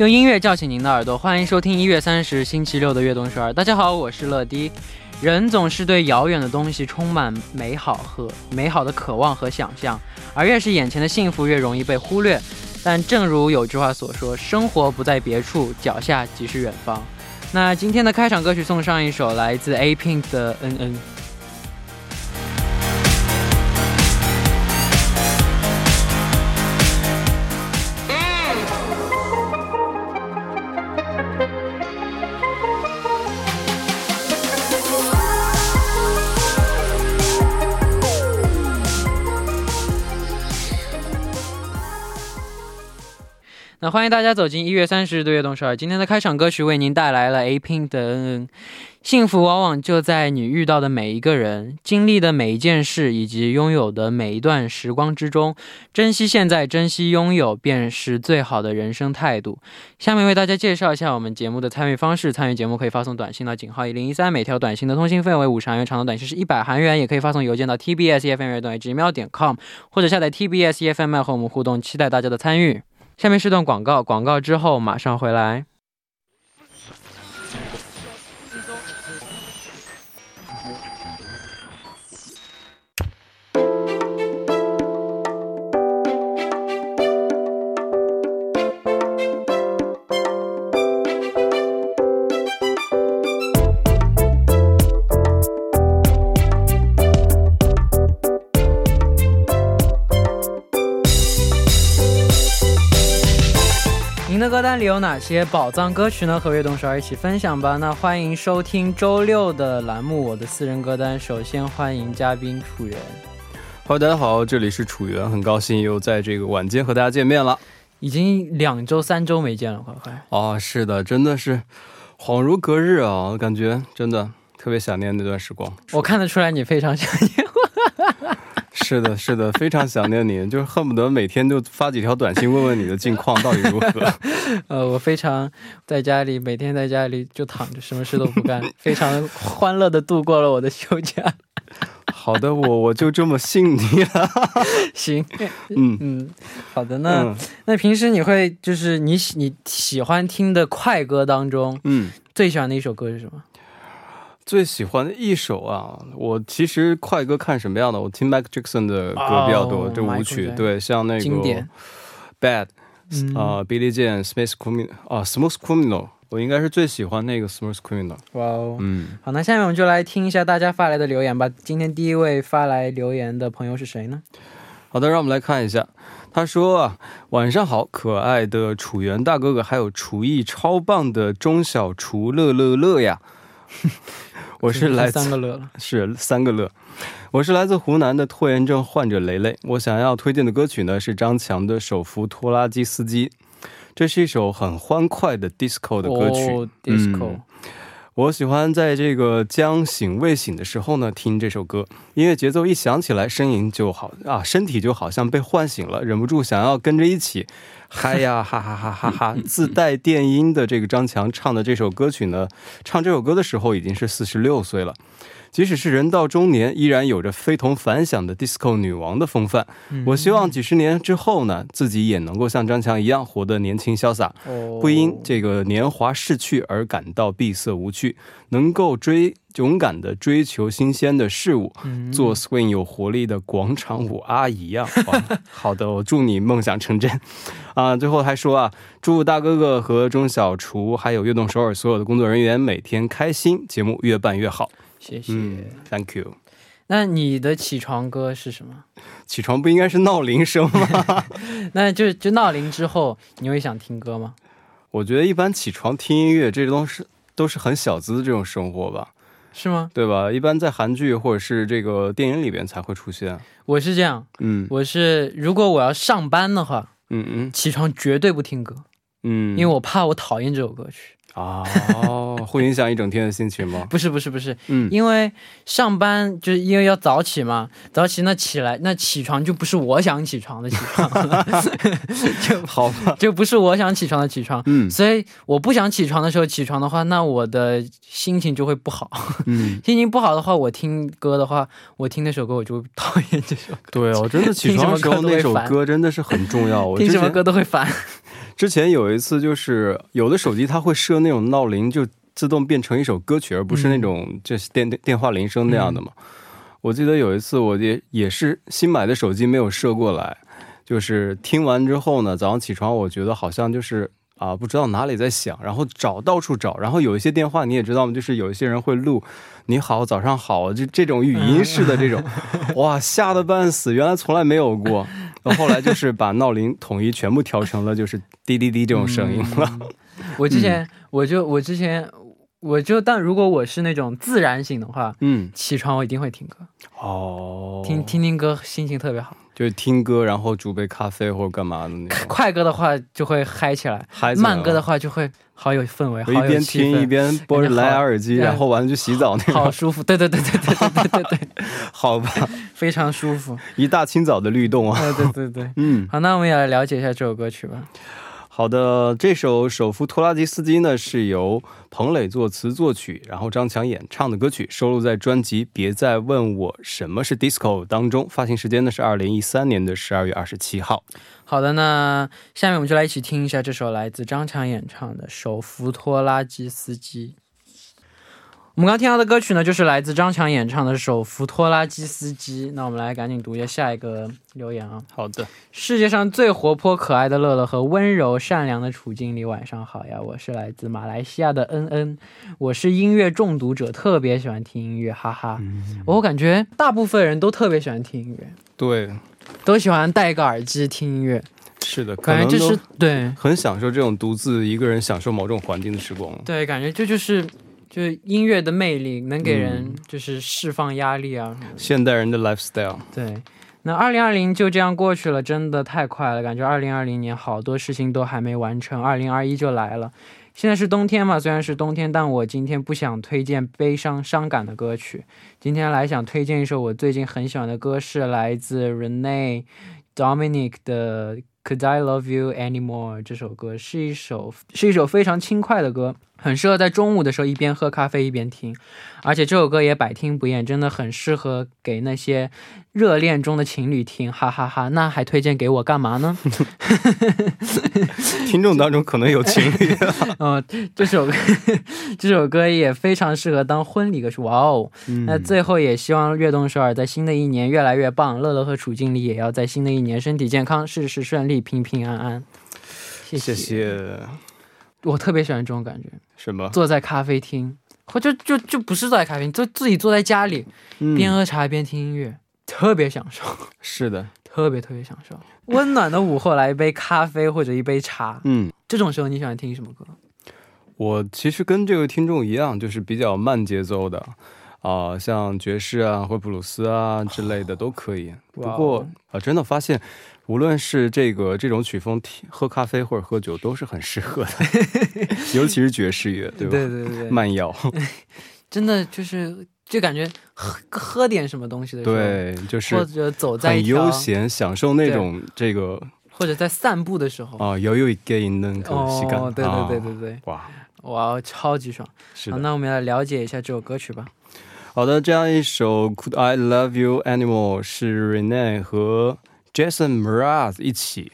用音乐叫醒您的耳朵，欢迎收听一月三十星期六的悦动十二。大家好，我是乐迪。人总是对遥远的东西充满美好和美好的渴望和想象，而越是眼前的幸福，越容易被忽略。但正如有句话所说，生活不在别处，脚下即是远方。那今天的开场歌曲送上一首来自 A Pink 的《嗯嗯》。那欢迎大家走进一月三十日的悦动十二。今天的开场歌曲为您带来了 A Pink 的《嗯嗯》。幸福往往就在你遇到的每一个人、经历的每一件事以及拥有的每一段时光之中。珍惜现在，珍惜拥有，便是最好的人生态度。下面为大家介绍一下我们节目的参与方式：参与节目可以发送短信到井号一零一三，每条短信的通信费为五十韩元，长的短信是一百韩元。也可以发送邮件到 tbsefm@gmail.com，或者下载 tbsfm 和我们互动，期待大家的参与。下面是段广告，广告之后马上回来。歌单里有哪些宝藏歌曲呢？和悦动十二一起分享吧。那欢迎收听周六的栏目《我的私人歌单》。首先欢迎嘉宾楚源。Hello，大家好，这里是楚源，很高兴又在这个晚间和大家见面了。已经两周、三周没见了，快快。哦，是的，真的是恍如隔日啊，感觉真的特别想念那段时光。我看得出来你非常想念我。是的，是的，非常想念你，就是恨不得每天就发几条短信问问你的近况到底如何。呃，我非常在家里，每天在家里就躺着，什么事都不干，非常欢乐的度过了我的休假。好的，我我就这么信你了。行，嗯嗯，好的。那、嗯那平时你会就是你喜你喜欢听的快歌当中，嗯，最喜欢的一首歌是什么？最喜欢的一首啊，我其实快歌看什么样的？我听 Michael Jackson 的歌比较多，哦这舞曲对，像那个经典 Bad 嗯啊、b i l l y Jean、Smith Criminal 啊，Smooth Criminal，我应该是最喜欢那个 Smooth Criminal。哇哦。嗯，好，那下面我们就来听一下大家发来的留言吧。今天第一位发来留言的朋友是谁呢？好的，让我们来看一下。他说啊，晚上好，可爱的楚源大哥哥，还有厨艺超棒的中小厨乐乐乐呀。我是来自三个乐了。是三个乐。我是来自湖南的拖延症患者雷雷。我想要推荐的歌曲呢是张强的《手扶拖拉机司机》，这是一首很欢快的 disco 的歌曲。哦，disco，、嗯我喜欢在这个将醒未醒的时候呢听这首歌，音乐节奏一响起来，声音就好啊，身体就好像被唤醒了，忍不住想要跟着一起嗨呀，哈哈哈哈哈！自带电音的这个张强唱的这首歌曲呢，唱这首歌的时候已经是四十六岁了。即使是人到中年，依然有着非同凡响的 disco 女王的风范。嗯我希望几十年之后呢，自己也能够像张强一样活得年轻潇洒，哦不因这个年华逝去而感到闭塞无趣，能够追勇敢的追求新鲜的事物，嗯做 swing 有活力的广场舞阿姨呀、哇 好的，我祝你梦想成真。啊，最后还说啊，祝大哥哥和钟小厨还有悦动首尔所有的工作人员每天开心，节目越办越好。谢谢。嗯，Thank you。那你的起床歌是什么？起床不应该是闹铃声吗？那就就闹铃之后，你会想听歌吗？我觉得一般起床听音乐这都是都是很小资的这种生活吧。是吗？对吧？一般在韩剧或者是这个电影里边才会出现。我是这样，嗯我是如果我要上班的话，嗯嗯起床绝对不听歌，嗯，因为我怕我讨厌这首歌曲。啊、哦，会影响一整天的心情吗？不是不是不是，嗯，因为上班就是因为要早起嘛，早起那起来那起床就不是我想起床的起床，就好吧。就不是我想起床的起床。嗯所以我不想起床的时候起床的话，那我的心情就会不好。嗯，心情不好的话，我听歌的话，我听那首歌我就会讨厌这首歌，对哦，真的起床的时候那首歌真的是很重要。我听什么歌都会烦。之前有一次，就是有的手机它会设那种闹铃，就自动变成一首歌曲，而不是那种就是电电电话铃声那样的嘛。我记得有一次，我也也是新买的手机没有设过来，就是听完之后呢，早上起床我觉得好像就是啊，不知道哪里在响，然后找到处找，然后有一些电话你也知道吗？就是有一些人会录“你好，早上好”就这种语音式的这种，哇，吓得半死，原来从来没有过。到后来就是把闹铃统一全部调成了就是滴滴滴这种声音了。我之前我就我之前我就但如果我是那种自然醒的话，嗯，起床我一定会听歌哦，听听听歌心情特别好。就是听歌，然后煮杯咖啡或者干嘛的那种。快歌的话就会嗨起来，嗨慢歌的话就会好有氛围，好一边听一边播着蓝牙耳机，然后完了就洗澡那种，好舒服。对对对对对对对对，好吧，非常舒服。一大清早的律动啊！对对对，嗯，好，那我们也来了解一下这首歌曲吧。好的，这首《手扶拖拉机司机》呢是由彭磊作词作曲，然后张强演唱的歌曲，收录在专辑《别再问我什么是 disco》当中。发行时间呢是二零一三年的十二月二十七号。好的，那下面我们就来一起听一下这首来自张强演唱的《手扶拖拉机司机》。我们刚听到的歌曲呢，就是来自张强演唱的《手扶拖拉机司机》。那我们来赶紧读一下下一个留言啊。好的，世界上最活泼可爱的乐乐和温柔善良的楚经理，晚上好呀！我是来自马来西亚的恩恩，我是音乐中毒者，特别喜欢听音乐，哈哈。我感觉大部分人都特别喜欢听音乐，对，都喜欢戴一个耳机听音乐。是的，感觉就是对，很享受这种独自一个人享受某种环境的时光。对，感觉这就是。就是音乐的魅力能给人就是释放压力啊，现代人的 lifestyle。对，那二零二零就这样过去了，真的太快了，感觉二零二零年好多事情都还没完成，二零二一就来了。现在是冬天嘛，虽然是冬天，但我今天不想推荐悲伤伤感的歌曲，今天来想推荐一首我最近很喜欢的歌，是来自 Rene Dominic 的。Could I love you anymore？这首歌是一首是一首非常轻快的歌，很适合在中午的时候一边喝咖啡一边听，而且这首歌也百听不厌，真的很适合给那些。热恋中的情侣听，哈哈哈，那还推荐给我干嘛呢？听众当中可能有情侣。嗯，这首歌 这首歌也非常适合当婚礼歌曲。哇哦！那最后也希望悦动首尔在新的一年越来越棒，乐乐和楚经理也要在新的一年身体健康，事事顺利，平平安安。谢谢。我特别喜欢这种感觉。什么？坐在咖啡厅，或就就就不是坐在咖啡厅，就自己坐在家里，边喝茶边听音乐。特别享受，是的，特别特别享受。温暖的午后，来一杯咖啡或者一杯茶，嗯，这种时候你喜欢听什么歌？我其实跟这位听众一样，就是比较慢节奏的，啊，像爵士啊或布鲁斯啊之类的都可以。不过啊，真的发现，无论是这个这种曲风，喝咖啡或者喝酒都是很适合的，尤其是爵士乐，对吧？对对对，慢摇，真的就是。就感觉喝喝点什么东西的时候，对，就是或者走在很悠闲，享受那种这个，或者在散步的时候啊，有有一个能可吸感，对对对对对，哇哇，超级爽！是的，那我们来了解一下这首歌曲吧。好的，这样一首《Could I Love You Anymore》是 Rene 和 Jason Mraz 一起。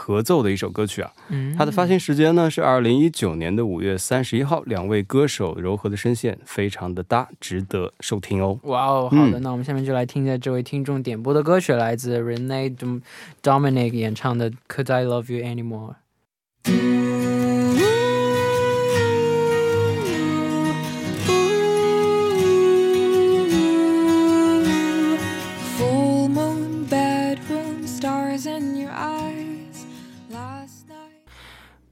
合奏的一首歌曲啊，它的发行时间呢是二零一九年的五月三十一号。两位歌手柔和的声线非常的搭，值得收听哦。哇哦，好的，那我们下面就来听一下这位听众点播的歌曲，来自 Rene Dominic 演唱的《Could I Love You Anymore》。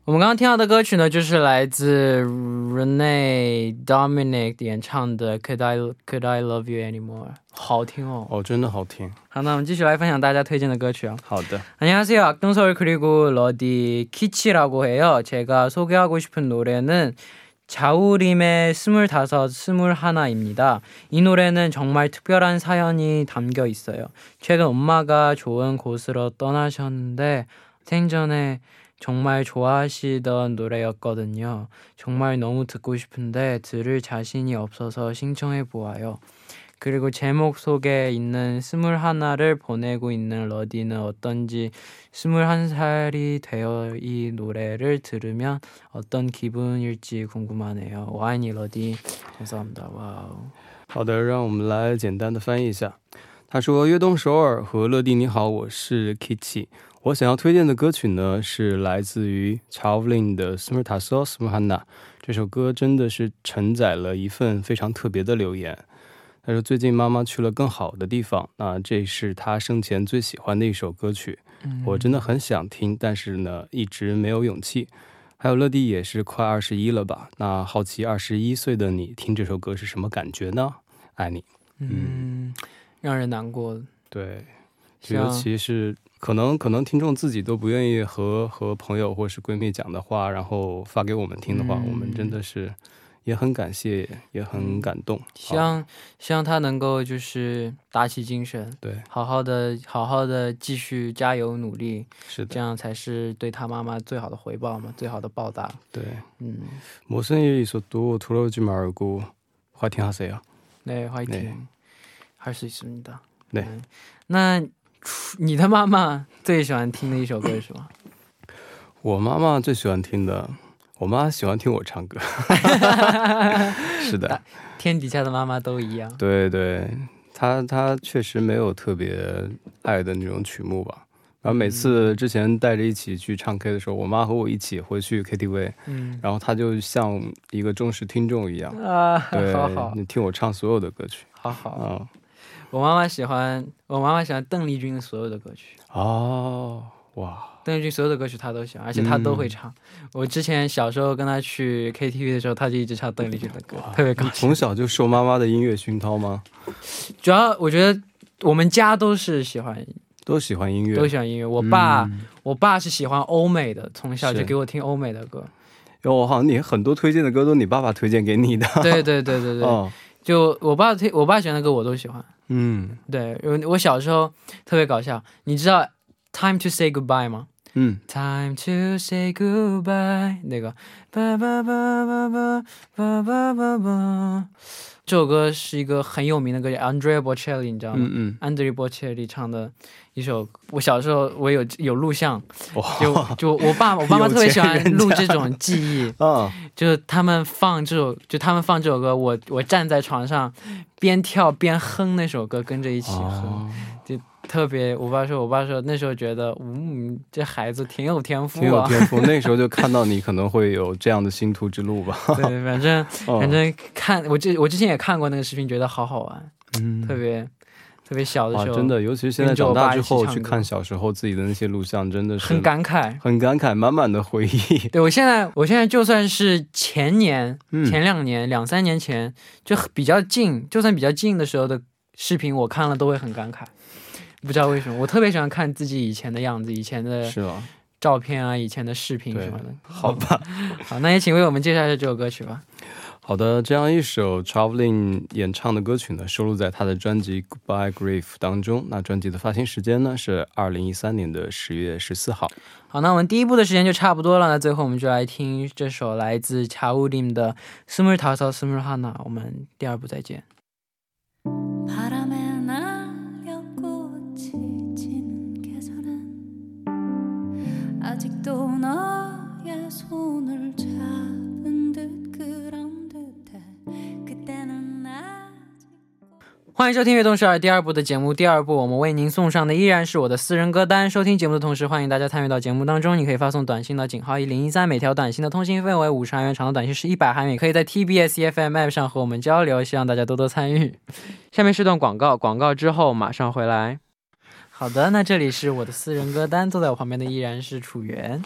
我们刚刚听到的歌曲呢，就是来自 Rene Dominic 演唱的 Could I Could I Love You Anymore，好听哦，哦，真的好听。好，那我们继续来分享大家推荐的歌曲啊。好的。안녕하세요악동서울그리고러디키치라고해요제가소개하고싶은노래는자우림의스물다섯스물하나입니다이노래는정말특별한사연이담겨있어요최근엄마가좋은곳으로떠나셨는데생전에 정말 좋아하시던 노래였거든요. 정말 너무 듣고 싶은데 들을 자신이 없어서 신청해 보아요. 그리고 제목 속에 있는 스물하나를 보내고 있는 러디는 어떤지 스물한 살이 되어 이 노래를 들으면 어떤 기분일지 궁금하네요. 와인이 러디 감사합니다. 와우. 好的，让我们来简单的翻译一下。 他说：“悦动首尔和乐蒂你好，我是 Kitty。我想要推荐的歌曲呢，是来自于 Chowlin 的《Smertaso Smrhana》。这首歌真的是承载了一份非常特别的留言。他说最近妈妈去了更好的地方，那这是他生前最喜欢的一首歌曲。我真的很想听，但是呢，一直没有勇气。还有乐蒂也是快二十一了吧？那好奇二十一岁的你听这首歌是什么感觉呢？爱你。嗯，让人难过。对，尤其是可能可能听众自己都不愿意和和朋友或是闺蜜讲的话，然后发给我们听的话，我们真的是也很感谢，也很感动。希望希望他能够就是打起精神，对，好好的好好的继续加油努力，是的，这样才是对他妈妈最好的回报嘛，最好的报答。对，嗯，무슨일이있어도돌아오지말고화이팅하세요 네， 화이팅 还是있습니 다。 对，那你的妈妈最喜欢听的一首歌是什么？我妈妈最喜欢听的，我妈喜欢听我唱歌。是的，天底下的妈妈都一样。对对，她她确实没有特别爱的那种曲目吧。然后每次之前带着一起去唱 K 的时候，我妈和我一起回去 KTV，嗯，然后她就像一个忠实听众一样啊，对，你听我唱所有的歌曲，好好啊。 我妈妈喜欢，我妈妈喜欢邓丽君所有的歌曲哦，哇，邓丽君所有的歌曲她都喜欢，而且她都会唱。我之前小时候跟她去 KTV 的时候，她就一直唱邓丽君的歌，特别高兴。从小就受妈妈的音乐熏陶吗？主要我觉得我们家都是喜欢。都喜欢音乐，都喜欢音乐。我爸，我爸是喜欢欧美的，从小就给我听欧美的歌。哟，好像你很多推荐的歌都你爸爸推荐给你的。对对对对对，就我爸推，我爸喜欢的歌我都喜欢。嗯，对，我小时候特别搞笑。你知道《Time to Say Goodbye》吗？嗯，《Time to Say Goodbye》那个。这首歌是一个很有名的歌叫，Andrea Bocelli，你知道吗？嗯嗯，Andrea Bocelli 唱的一首。我小时候我有有录像，就就我爸我爸妈特别喜欢录这种记忆。嗯，就他们放这首，就他们放这首歌，我我站在床上边跳边哼那首歌，跟着一起哼。就特别，我爸说，我爸说那时候觉得，嗯，这孩子挺有天赋，挺有天赋。那时候就看到你可能会有这样的星途之路吧。对，反正反正看我之我之前也看过那个视频，觉得好好玩，嗯，特别特别小的时候，真的，尤其是现在长大之后去看小时候自己的那些录像，真的是很感慨，很感慨，满满的回忆。对我现在，我现在就算是前年、前两年、两三年前就比较近，就算比较近的时候的视频，我看了都会很感慨。不知道为什么，我特别喜欢看自己以前的样子，以前的照片啊，以前的视频什么的。好吧，好，那也请为我们介绍一下这首歌曲吧。好的，这样一首 Traveling 演唱的歌曲呢，收录在他的专辑 Goodbye Grief 当中。那专辑的发行时间呢是二零一三年的十月十四号。好，那我们第一部的时间就差不多了。那最后我们就来听这首来自 Traveling 的 Summer Tasa Summer Hana。我们第二部再见。欢迎收听《悦动十二》第二部的节目。第二部我们为您送上的依然是我的私人歌单。收听节目的同时，欢迎大家参与到节目当中。你可以发送短信到井号一零一三，每条短信的通信费为五十韩元，长的短信是一百韩元。可以在 TBS EFM App 上和我们交流，希望大家多多参与。下面是段广告，广告之后马上回来。好的，那这里是我的私人歌单，坐在我旁边的依然是楚源。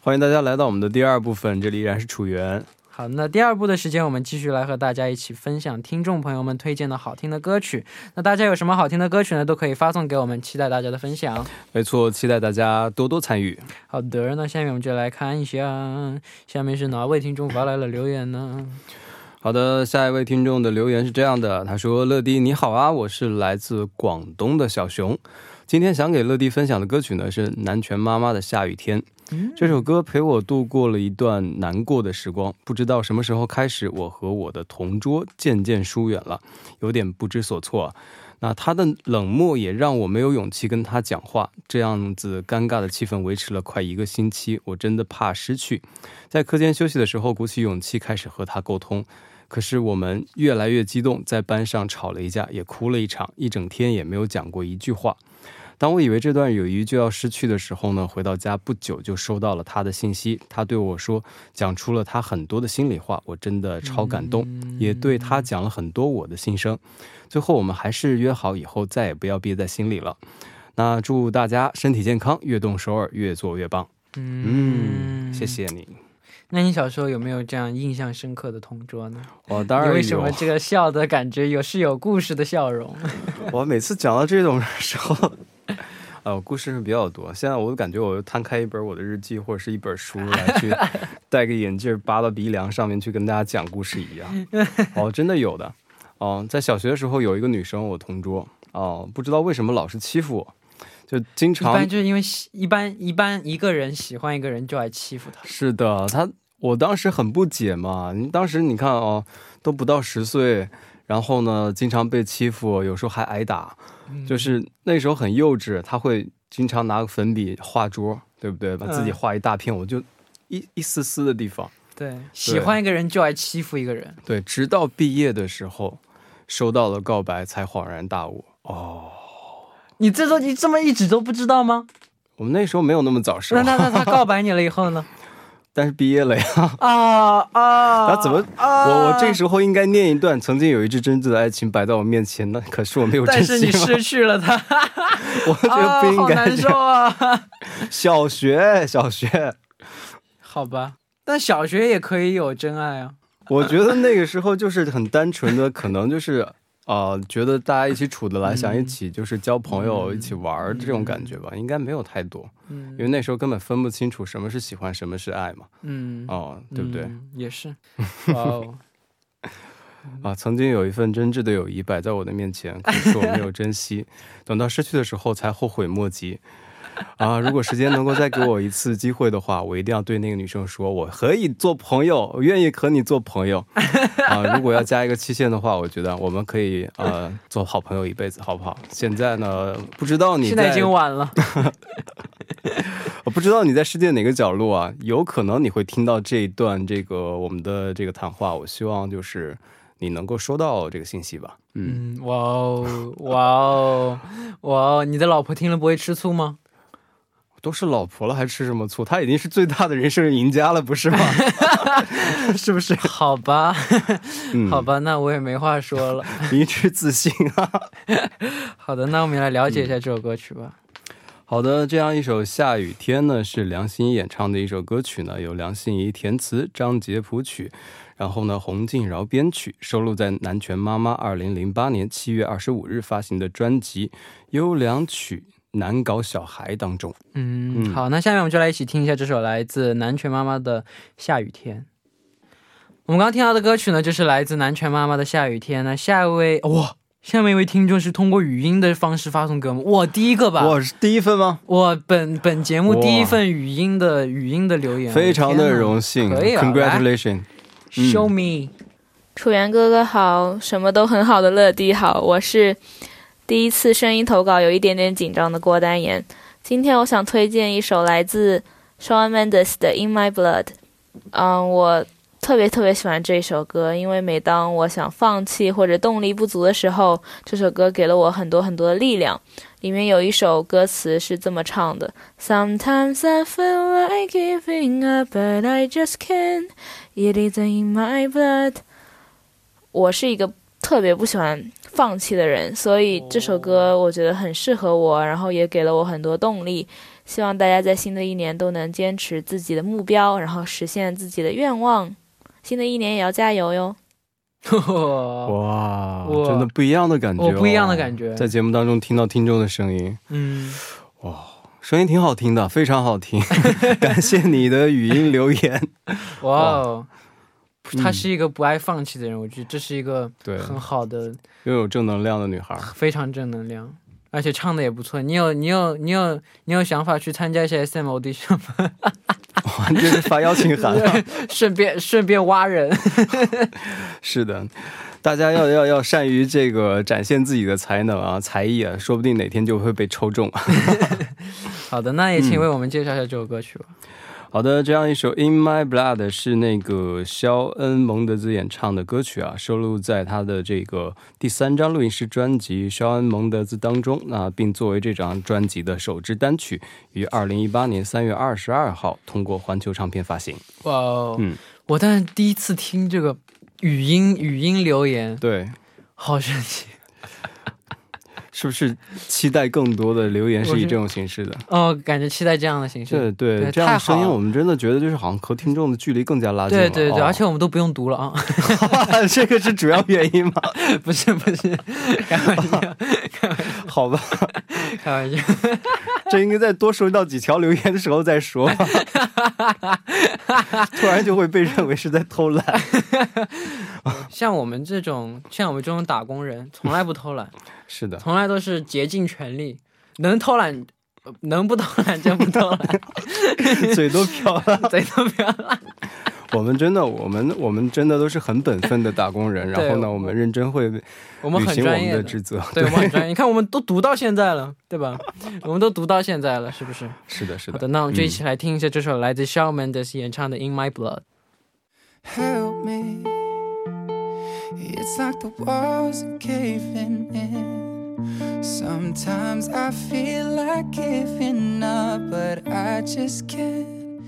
欢迎大家来到我们的第二部分，这里依然是楚源。好，那第二部的时间，我们继续来和大家一起分享听众朋友们推荐的好听的歌曲。那大家有什么好听的歌曲呢？都可以发送给我们，期待大家的分享。没错，期待大家多多参与。好的，那下面我们就来看一下，下面是哪位听众发来了留言呢？好的，下一位听众的留言是这样的，他说：“乐迪你好啊，我是来自广东的小熊。”今天想给乐迪分享的歌曲呢是南拳妈妈的《下雨天》。这首歌陪我度过了一段难过的时光。不知道什么时候开始，我和我的同桌渐渐疏远了，有点不知所措。那他的冷漠也让我没有勇气跟他讲话，这样子尴尬的气氛维持了快一个星期。我真的怕失去。在课间休息的时候，鼓起勇气开始和他沟通，可是我们越来越激动，在班上吵了一架，也哭了一场，一整天也没有讲过一句话。当我以为这段友谊就要失去的时候呢，回到家不久就收到了他的信息。他对我说，讲出了他很多的心里话，我真的超感动，也对他讲了很多我的心声。最后我们还是约好以后再也不要憋在心里了。那祝大家身体健康，越动首尔，越做越棒。嗯，谢谢你。那你小时候有没有这样印象深刻的同桌呢？我当然有。为什么这个笑的感觉有是有故事的笑容？我每次讲到这种时候。呃，故事是比较多。现在我感觉，我摊开一本我的日记，或者是一本书 来去，戴个眼镜扒到鼻梁上面去跟大家讲故事一样。哦，真的有的。哦，在小学的时候有一个女生，我同桌。哦，不知道为什么老是欺负我，就经常。一般就是因为喜一般一般一个人喜欢一个人就爱欺负他。是的，他我当时很不解嘛。你当时你看哦，都不到十岁，然后呢，经常被欺负，有时候还挨打。就是那时候很幼稚，他会经常拿个粉笔画桌，对不对？把自己画一大片，我就一一丝丝的地方。对，喜欢一个人就爱欺负一个人。对，直到毕业的时候收到了告白，才恍然大悟。哦，你这都你这么一直都不知道吗？我们那时候没有那么早熟。那那那他告白你了以后呢？但是毕业了呀！啊啊！那怎么？我我这时候应该念一段曾经有一支真挚的爱情摆在我面前呢？可是我没有珍惜。但是你失去了他，我觉得不应该。好难受啊！小学，小学，好吧，但小学也可以有真爱啊。我觉得那个时候就是很单纯的，可能就是。啊，觉得大家一起处得来，想一起就是交朋友、一起玩这种感觉吧，应该没有太多。嗯，因为那时候根本分不清楚什么是喜欢，什么是爱嘛。嗯，哦，对不对？也是。哇哦。啊，曾经有一份真挚的友谊摆在我的面前，可是我没有珍惜，等到失去的时候才后悔莫及。啊！如果时间能够再给我一次机会的话，我一定要对那个女生说，我可以做朋友，我愿意和你做朋友。啊！如果要加一个期限的话，我觉得我们可以呃做好朋友一辈子，好不好？现在呢，不知道你现在已经晚了。我不知道你在世界哪个角落啊？有可能你会听到这一段这个我们的这个谈话。我希望就是你能够收到这个信息吧。嗯，哇哦，哇哦，哇哦！你的老婆听了不会吃醋吗？都是老婆了，还吃什么醋？他已经是最大的人生赢家了，不是吗？是不是？好吧，好吧，那我也没话说了。一致自信啊！好的，那我们来了解一下这首歌曲吧。好的，这样一首《下雨天》呢，是梁心颐演唱的一首歌曲呢，由梁心颐填词，张杰谱曲，然后呢，洪敬饶编曲，收录在南拳妈妈二零零八年七月二十五日发行的专辑《优良曲》。难搞小孩当中，嗯，好，那下面我们就来一起听一下这首来自南拳妈妈的《下雨天》。我们刚刚听到的歌曲呢，就是来自南拳妈妈的《下雨天》。那下一位，哇，下面一位听众是通过语音的方式发送给我们，哇第一个吧，我是第一份吗？我本本节目第一份语音的语音的留言，非常的荣幸，可以，Congratulations，Show me，楚源哥哥好，什么都很好的乐迪好，我是。第一次声音投稿有一点点紧张的郭丹妍，今天我想推荐一首来自 Shawn Mendes 的《In My Blood》。嗯，我特别特别喜欢这首歌，因为每当我想放弃或者动力不足的时候，这首歌给了我很多很多的力量。里面有一首歌词是这么唱的：Sometimes I feel like giving up, but I just can't. It is in my blood。我是一个特别不喜欢。放弃的人，所以这首歌我觉得很适合我，然后也给了我很多动力。希望大家在新的一年都能坚持自己的目标，然后实现自己的愿望。新的一年也要加油哟！哇，真的不一样的感觉，不一样的感觉，在节目当中听到听众的声音，嗯，哇，声音挺好听的，非常好听。感谢你的语音留言，哇。她是一个不爱放弃的人，我觉得这是一个很好的拥有正能量的女孩，非常正能量。而且唱的也不错。你有你有你有你有想法去参加一些 SM audition 吗？哇，这是发邀请函啊！顺便顺便挖人。是的，大家要要要善于这个展现自己的才能啊、才艺啊，说不定哪天就会被抽中。好的，那也请为我们介绍一下这首歌曲吧。好的，这样一首《In My Blood》是那个肖恩·蒙德兹演唱的歌曲啊，收录在他的这个第三张录音室专辑《肖恩·蒙德兹》当中。那并作为这张专辑的首支单曲，于二零一八年三月二十二号通过环球唱片发行。哇哦，嗯，我但是第一次听这个语音语音留言，对，好神奇是不是期待更多的留言是以这种形式的？哦！感觉期待这样的形式。对对，对这样的声音我们真的觉得就是好像和听众的距离更加拉近了。对对对，哦而且我们都不用读了啊！这个是主要原因吗？不是不是，开玩笑 好吧，开玩笑。这应该再多收到几条留言的时候再说，突然就会被认为是在偷懒。像我们这种像我们这种打工人，从来不偷懒，是的，从来都是竭尽全力，能偷懒。呃能不偷懒就不偷懒，嘴都飘了。嘴都不要懒。我们真的，我们我们真的都是很本分的打工人。然后呢，我我们认真会我们履行我们很专业的职责。对，我们很专业。你看，我们都读到现在了，对吧？我们都读到现在了，是不是？是的，是的。好的，那我们就一起嗯来听一下这首来自 Shawn Mendes 演唱的《In My Blood》。help me. It's like the walls are caving in. Sometimes I feel like giving up, but I just can't.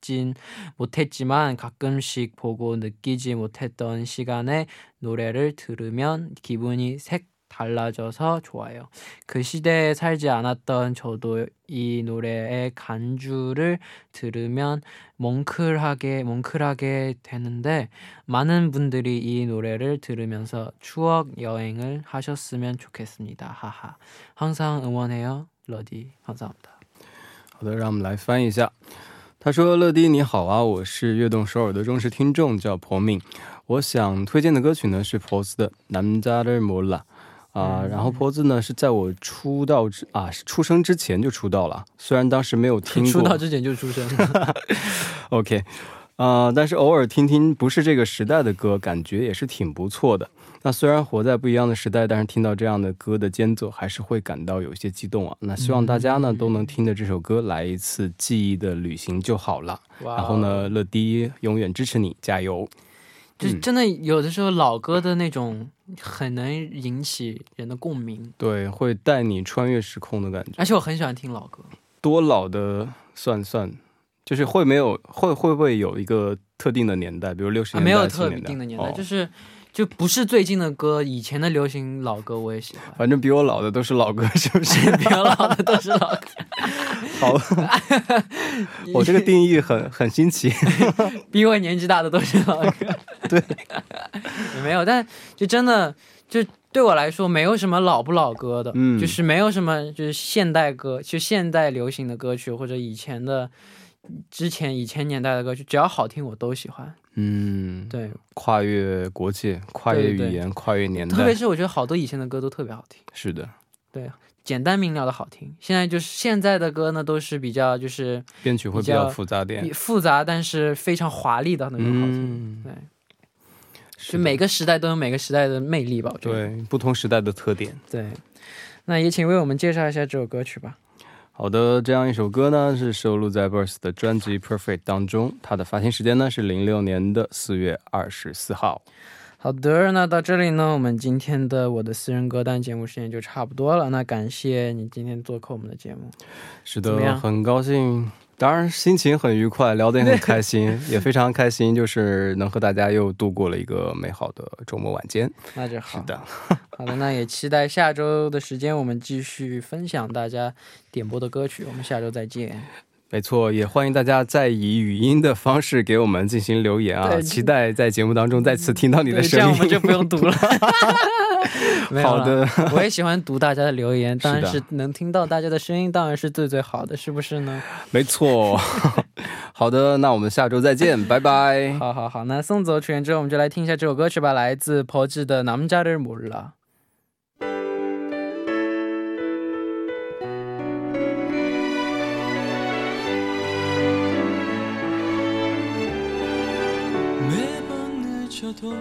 진 못했지만 가끔씩 보고 느끼지 못했던 시간에 노래를 들으면 기분이 색 달라져서 좋아요. 그 시대에 살지 않았던 저도 이 노래의 간주를 들으면 뭉클하게 뭉클하게 되는데 많은 분들이 이 노래를 들으면서 추억 여행을 하셨으면 좋겠습니다. 하하. 항상 응원해요. 러디. 감사합니다. 好的，让我们来翻译一下。 他说：“乐迪你好啊，我是悦动首尔的忠实听众，叫婆命。我想推荐的歌曲呢是婆子的《南加德莫拉》啊。然后婆子呢是在我出道之啊出生之前就出道了，虽然当时没有听。出道之前就出生，OK 啊。但是偶尔听听不是这个时代的歌，感觉也是挺不错的。”那虽然活在不一样的时代，但是听到这样的歌的间奏，还是会感到有些激动啊。那希望大家呢、都能听着这首歌来一次记忆的旅行就好了。然后呢，乐迪永远支持你，加油！就是真的有的时候老歌的那种很能引起人的共鸣，对，会带你穿越时空的感觉。而且我很喜欢听老歌。多老的算算，就是会没有会会不会有一个特定的年代，比如六十啊，年代、没有特定的年代，哦就是就不是最近的歌，以前的流行老歌我也喜欢。反正比我老的都是老歌，是不是？比我老的都是老歌，好，我这个定义很很新奇。比我年纪大的都是老歌。对，也没有，但就真的就对我来说没有什么老不老歌的，嗯就是没有什么就是现代歌，就现代流行的歌曲或者以前的。之前以前年代的歌曲，只要好听我都喜欢。嗯，对，跨越国界，跨越对对语言，跨越年代，特别是我觉得好多以前的歌都特别好听。是的，对简单明了的好听。现在就是现在的歌呢，都是比较就是编曲会比较复杂点。复杂，但是非常华丽的那种好听。嗯，对，是每个时代都有每个时代的魅力吧。我觉得。对不同时代的特点。对，那也请为我们介绍一下这首歌曲吧。好的，这样一首歌呢是收录在 Burst 的专辑《Perfect》当中，它的发行时间呢是零六年的四月二十四号。好的，那到这里呢，我们今天的我的私人歌单节目时间就差不多了。那感谢你今天做客我们的节目。是的，很高兴。当然，心情很愉快，聊得也很开心，也非常开心，就是能和大家又度过了一个美好的周末晚间。那就好。是的，好的，那也期待下周的时间，我们继续分享大家点播的歌曲。我们下周再见。没错，也欢迎大家再以语音的方式给我们进行留言啊！期待在节目当中再次听到你的声音。样我们就不用读了。没有好了的，我也喜欢读大家的留言，当然是是能听到大家的声音，当然是最最好的，是不是呢？没错。好的，那我们下周再见，拜拜。好好好，那送走曲员之后，我们就来听一下这首歌曲吧，来自 POZ 的《남자를몰라》。 매번 늦어도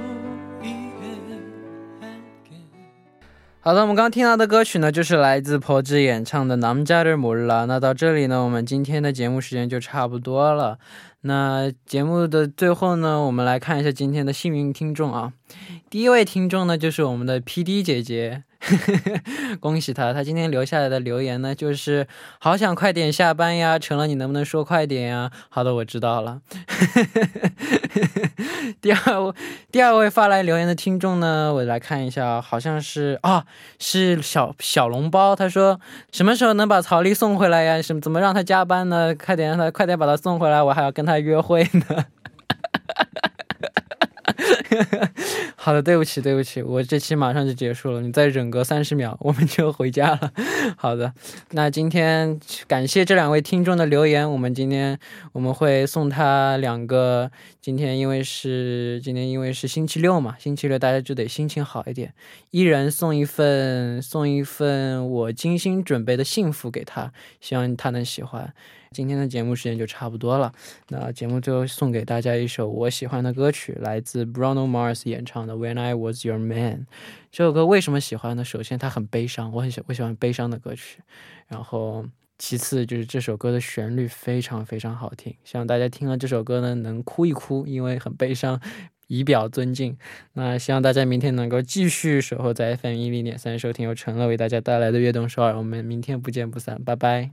好的我们刚刚听到的歌曲呢就是来自婆子演唱的南加利日啦那到这里呢我们今天的节目时间就差不多了。那节目的最后呢我们来看一下今天的幸运听众啊。第一位听众呢就是我们的 pd 姐姐。恭喜他，他今天留下来的留言呢，就是好想快点下班呀，成了你能不能说快点呀？好的，我知道了。第二位第二位发来留言的听众呢，我来看一下，好像是啊，是小小笼包。他说什么时候能把曹丽送回来呀？什么怎么让他加班呢？快点让他快点把他送回来，我还要跟他约会呢。好的，对不起，对不起，我这期马上就结束了，你再忍个三十秒，我们就回家了。好的，那今天感谢这两位听众的留言，我们今天我们会送他两个。今天因为是今天因为是星期六嘛，星期六大家就得心情好一点，一人送一份送一份我精心准备的幸福给他，希望他能喜欢。今天的节目时间就差不多了，那节目最后送给大家一首我喜欢的歌曲，来自 Bruno Mars 演唱的《When I Was Your Man》。这首歌为什么喜欢呢？首先它很悲伤，我很喜我喜欢悲伤的歌曲，然后。其次就是这首歌的旋律非常非常好听，希望大家听了这首歌呢能哭一哭，因为很悲伤，以表尊敬。那希望大家明天能够继续守候在 FM 一零点三，收听由陈乐为大家带来的悦动首尔。我们明天不见不散，拜拜。